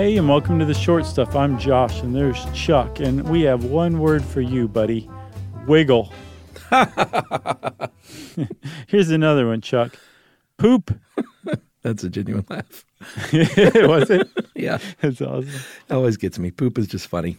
Hey, and welcome to the short stuff. I'm Josh, and there's Chuck, and we have one word for you, buddy wiggle. Here's another one, Chuck poop. That's a genuine laugh. Was it? yeah. That's awesome. It always gets me. Poop is just funny.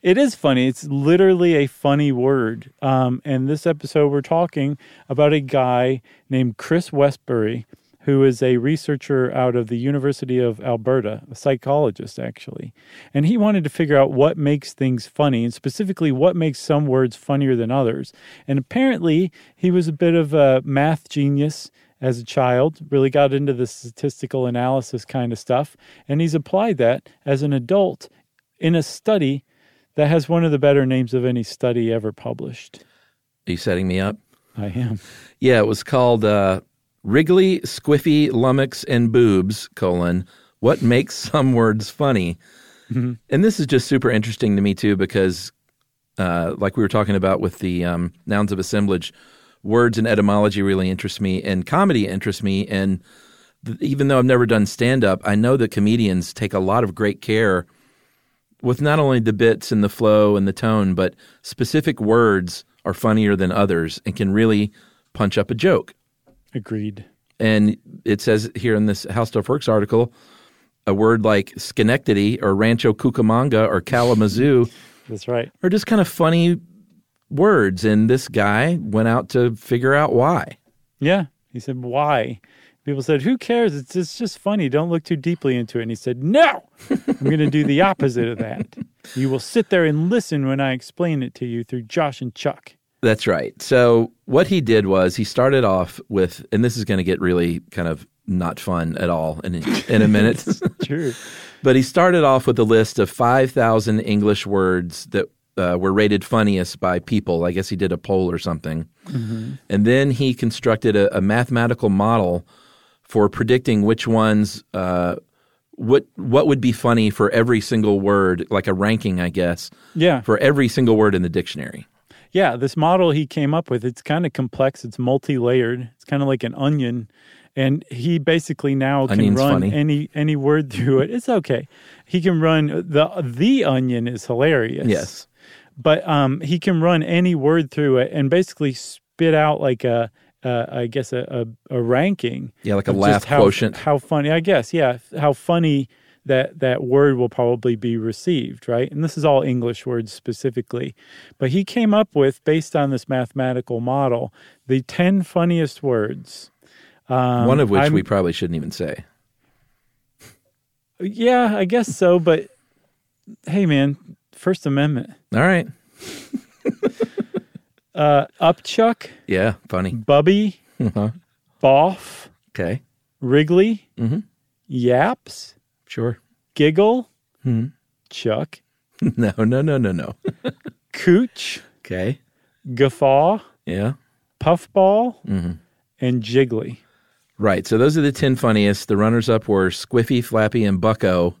It is funny. It's literally a funny word. Um, and this episode, we're talking about a guy named Chris Westbury who is a researcher out of the University of Alberta, a psychologist actually. And he wanted to figure out what makes things funny and specifically what makes some words funnier than others. And apparently, he was a bit of a math genius as a child, really got into the statistical analysis kind of stuff. And he's applied that as an adult in a study that has one of the better names of any study ever published. Are you setting me up? I am. Yeah, it was called uh, Wriggly, Squiffy, Lummox, and Boobs, colon, what makes some words funny? Mm-hmm. And this is just super interesting to me, too, because uh, like we were talking about with the um, nouns of assemblage, words and etymology really interest me, and comedy interests me. And th- even though I've never done stand up, I know that comedians take a lot of great care with not only the bits and the flow and the tone, but specific words are funnier than others and can really punch up a joke. Agreed. And it says here in this How Stuff Works article, a word like Schenectady or Rancho Cucamonga or Kalamazoo. That's right. Are just kind of funny words. And this guy went out to figure out why. Yeah. He said, why? People said, who cares? It's just, it's just funny. Don't look too deeply into it. And he said, no, I'm going to do the opposite of that. You will sit there and listen when I explain it to you through Josh and Chuck. That's right. So what he did was he started off with, and this is going to get really kind of not fun at all in in a minute. True. but he started off with a list of five thousand English words that uh, were rated funniest by people. I guess he did a poll or something, mm-hmm. and then he constructed a, a, mathematical model for predicting which ones. Uh, what what would be funny for every single word, like a ranking, I guess. Yeah. For every single word in the dictionary. Yeah, this model he came up with, it's kind of complex. It's multi-layered. It's kind of like an onion. And he basically now can Onion's run funny. any any word through it. It's okay. He can run the the onion is hilarious. Yes. But um, he can run any word through it and basically spit out like a uh, I guess a, a, a ranking. Yeah, like a laugh how, quotient. How funny, I guess. Yeah, how funny that that word will probably be received, right? And this is all English words specifically. But he came up with, based on this mathematical model, the 10 funniest words. Um, One of which I'm, we probably shouldn't even say. Yeah, I guess so. But hey, man, First Amendment. All right. uh, Upchuck. Yeah, funny. Bubby. Uh-huh. Boff. Okay. Wriggly. Mm-hmm. Yaps. Sure. Giggle. Hmm. Chuck. No, no, no, no, no. Cooch. Okay. Guffaw. Yeah. Puffball. Mm-hmm. And Jiggly. Right. So those are the 10 funniest. The runners up were Squiffy, Flappy, and Bucko.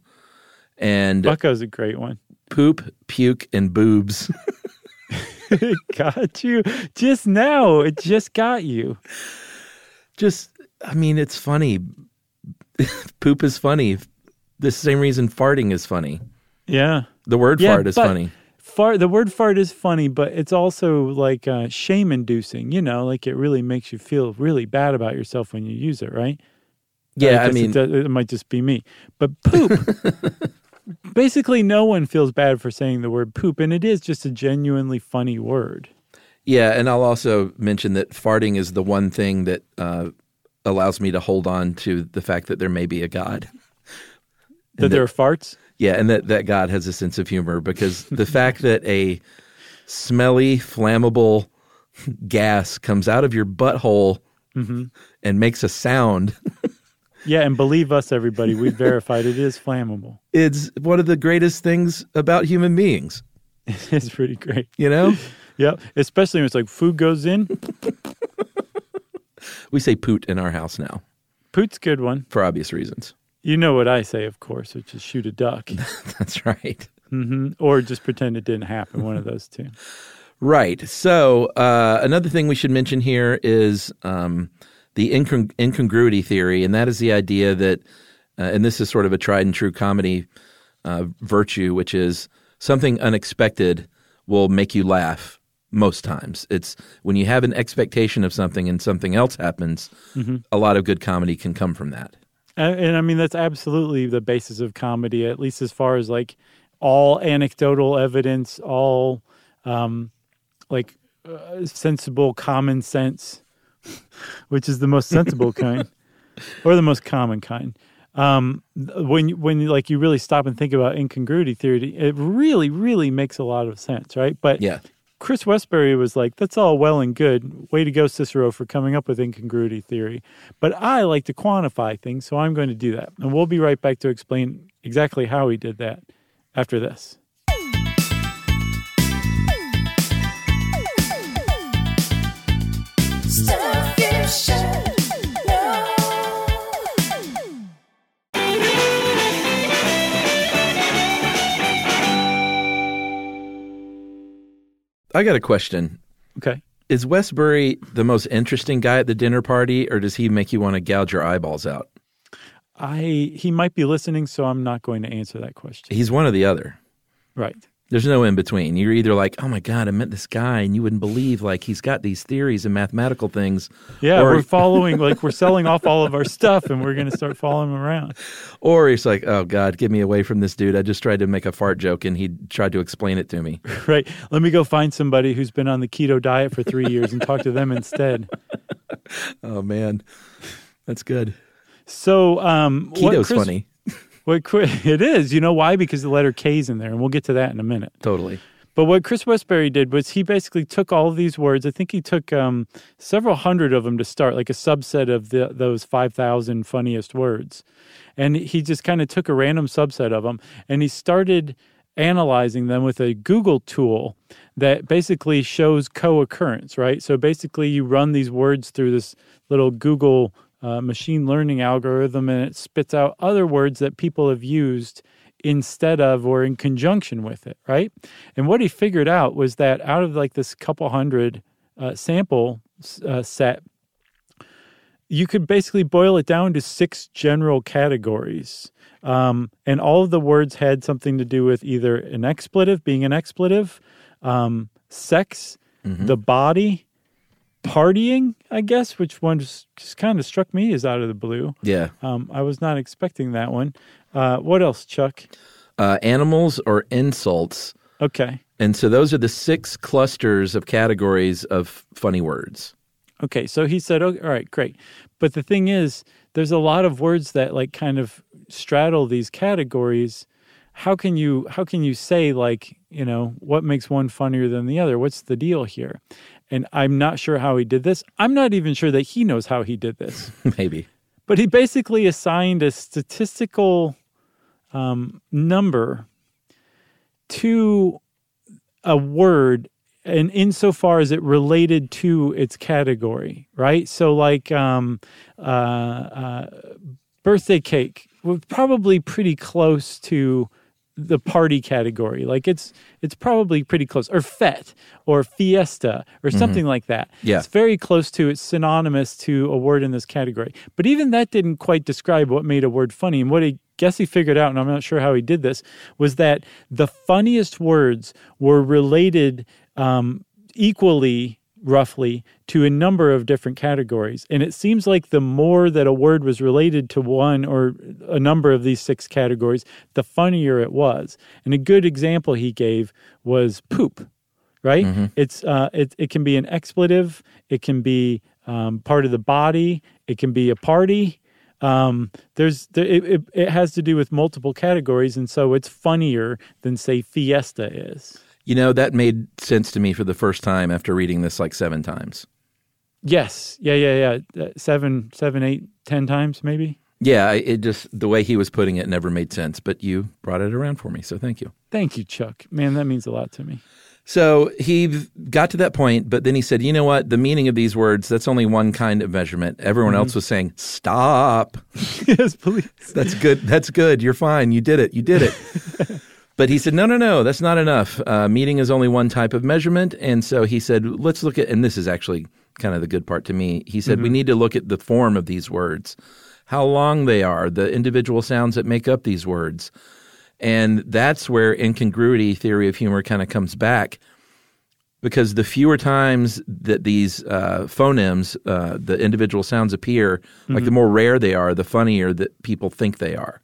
And Bucko's a great one. Poop, puke, and boobs. got you just now. It just got you. Just, I mean, it's funny. Poop is funny the same reason farting is funny. Yeah. The word yeah, fart is funny. Fart the word fart is funny, but it's also like uh, shame inducing, you know, like it really makes you feel really bad about yourself when you use it, right? Yeah, I, I mean it, does, it, might just be me. But poop basically no one feels bad for saying the word poop and it is just a genuinely funny word. Yeah, and I'll also mention that farting is the one thing that uh, allows me to hold on to the fact that there may be a God. That, that there are farts? Yeah, and that, that God has a sense of humor because the fact that a smelly, flammable gas comes out of your butthole mm-hmm. and makes a sound. yeah, and believe us, everybody, we've verified it is flammable. It's one of the greatest things about human beings. It's pretty great. You know? yep. Especially when it's like food goes in. we say poot in our house now. Poot's good one. For obvious reasons. You know what I say, of course, which is shoot a duck. That's right. Mm-hmm. Or just pretend it didn't happen. One of those two. Right. So uh, another thing we should mention here is um, the incongruity theory, and that is the idea that, uh, and this is sort of a tried and true comedy uh, virtue, which is something unexpected will make you laugh most times. It's when you have an expectation of something and something else happens, a lot of good comedy can come from that. And, and I mean, that's absolutely the basis of comedy, at least as far as like all anecdotal evidence, all um, like uh, sensible common sense, which is the most sensible kind or the most common kind. Um, when when like you really stop and think about incongruity theory, it really really makes a lot of sense, right? But Yeah. Chris Westbury was like, "That's all well and good. Way to go, Cicero, for coming up with incongruity theory." But I like to quantify things, so I'm going to do that, and we'll be right back to explain exactly how he did that after this. I got a question. Okay. Is Westbury the most interesting guy at the dinner party, or does he make you want to gouge your eyeballs out? I he might be listening, so I'm not going to answer that question. He's one or the other. Right. There's no in between. You're either like, oh my God, I met this guy, and you wouldn't believe, like, he's got these theories and mathematical things. Yeah, Or- we're following like we're selling off all of our stuff, and we're going to start following him around. Or he's like, oh God, get me away from this dude. I just tried to make a fart joke, and he tried to explain it to me. Right. Let me go find somebody who's been on the keto diet for three years and talk to them instead. Oh man, that's good. So, um, Keto's Chris- funny. What it is, you know why? Because the letter K is in there, and we'll get to that in a minute. Totally. But what Chris Westbury did was he basically took all of these words. I think he took um, several hundred of them to start, like a subset of the, those five thousand funniest words, and he just kind of took a random subset of them, and he started analyzing them with a Google tool that basically shows co-occurrence. Right. So basically, you run these words through this little Google uh, machine learning algorithm, and it spits out other words that people have used instead of or in conjunction with it, right? And what he figured out was that out of like this couple hundred uh, sample uh, set, you could basically boil it down to six general categories. Um, and all of the words had something to do with either an expletive, being an expletive, um, sex, the body, partying, I guess, which one just, just kind of struck me as out of the blue. Yeah. Um, I was not expecting that one. Uh, what else, Chuck? Uh, animals or insults. Okay. And so those are the six clusters of categories of funny words. Okay. So he said, oh, all right, great. But the thing is, there's a lot of words that like kind of straddle these categories. How can you how can you say like you know what makes one funnier than the other? What's the deal here? And I'm not sure how he did this. I'm not even sure that he knows how he did this. Maybe. but he basically assigned a statistical um, number to a word and insofar as it related to its category right so like um, uh, uh, birthday cake was probably pretty close to the party category. Like it's it's probably pretty close. Or fete or fiesta or something like that. Yeah. it's very close to it's synonymous to a word in this category. But even that didn't quite describe what made a word funny. And what he guess he figured out and i'm not sure how he did this was that the funniest words were related um, equally roughly to a number of different categories and it seems like the more that a word was related to one or a number of these six categories the funnier it was and a good example he gave was poop right? It's uh, it it can be an expletive, it can be um, part of the body, it can be a party. Um, there's there, it, it it has to do with multiple categories, and so it's funnier than say fiesta is. You know, that made sense to me for the first time after reading this like seven times. Yes, yeah, yeah, yeah. Uh, Seven, seven, eight, ten times maybe. Yeah, it just, the way he was putting it never made sense, but you brought it around for me. So thank you. Thank you, Chuck. Man, that means a lot to me. So he got to that point, but then he said, you know what? The meaning of these words, that's only one kind of measurement. Everyone else was saying, stop. yes, please. That's good. That's good. You're fine. You did it. You did it. but he said, no, no, no, that's not enough. Uh, meaning is only one type of measurement. And so he said, let's look at, and this is actually kind of the good part to me. He said, we need to look at the form of these words, how long they are, the individual sounds that make up these words. And that's where incongruity theory of humor kind of comes back because the fewer times that these uh, phonemes, uh, the individual sounds appear, like the more rare they are, the funnier that people think they are.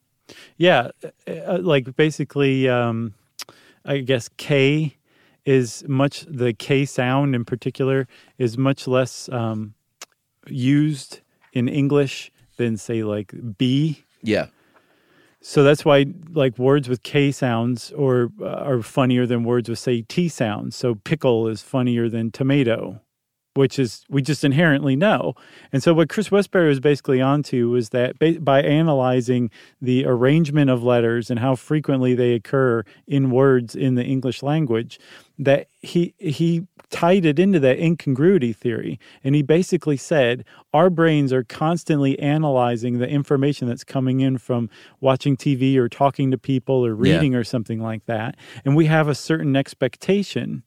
Yeah, uh, like basically, um, I guess K is much the K sound in particular is much less um, used in English than say like B. Yeah. So that's why like words with K sounds or uh, are funnier than words with say T sounds. So pickle is funnier than tomato, which is we just inherently know. And so what Chris Westbury was basically onto was that by analyzing the arrangement of letters and how frequently they occur in words in the English language, that he he tied it into that incongruity theory and he basically said our brains are constantly analyzing the information that's coming in from watching TV or talking to people or Yeah. reading or something like that and we have a certain expectation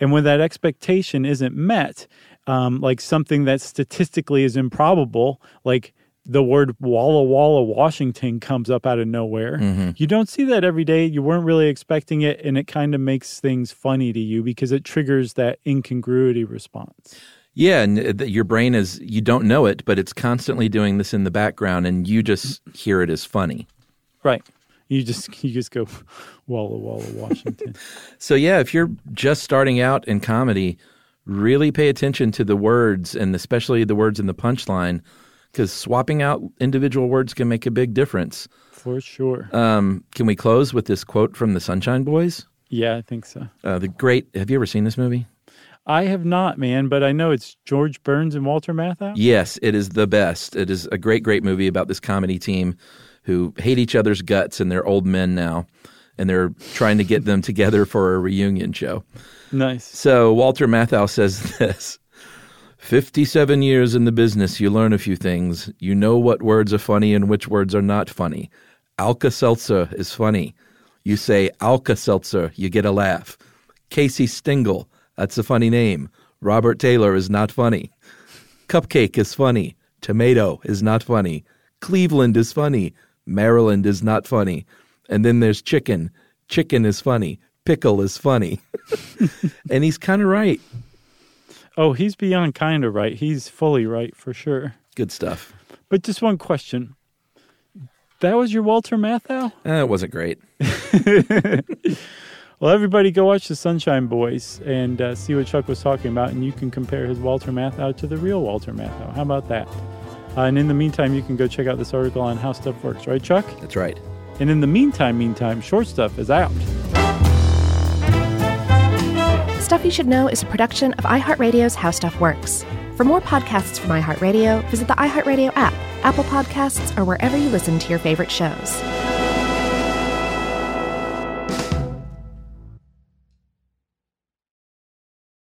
and when that expectation isn't met um, like something that statistically is improbable like the word Walla Walla Washington comes up out of nowhere. You don't see that every day. You weren't really expecting it, and it kind of makes things funny to you because it triggers that incongruity response. Yeah, and uh, your brain is you don't know it, but it's constantly doing this in the background, and you just hear it as funny. Right. You just you just go Walla Walla Washington. So yeah, if you're just starting out in comedy, really pay attention to the words, and especially the words in the punchline, because swapping out individual words can make a big difference. For sure. Um, can we close with this quote from the Sunshine Boys? yeah, I think so. Uh, the great. Have you ever seen this movie? I have not, man, but I know it's George Burns and Walter Matthau. Yes, it is the best. It is a great, great movie about this comedy team who hate each other's guts and they're old men now, and they're trying to get them together for a reunion show. Nice. So Walter Matthau says this 57 years in the business, you learn a few things. You know what words are funny and which words are not funny. Alka Seltzer is funny. You say Alka Seltzer, you get a laugh. Casey Stengel, that's a funny name. Robert Taylor is not funny. Cupcake is funny. Tomato is not funny. Cleveland is funny. Maryland is not funny. And then there's chicken. Chicken is funny. Pickle is funny. and he's kind of right. Oh, he's beyond kind of right. He's fully right for sure. Good stuff. But just one question. That was your Walter Matthau? Eh, it wasn't great. Well, everybody go watch The Sunshine Boys and uh, see what Chuck was talking about, and you can compare his Walter Matthau to the real Walter Matthau. How about that? Uh, and in the meantime, you can go check out this article on how stuff works, right, Chuck? That's right. And in the meantime, meantime, short stuff is out. Stuff You Should Know is a production of iHeartRadio's How Stuff Works. For more podcasts from iHeartRadio, visit the iHeartRadio app, Apple Podcasts, or wherever you listen to your favorite shows.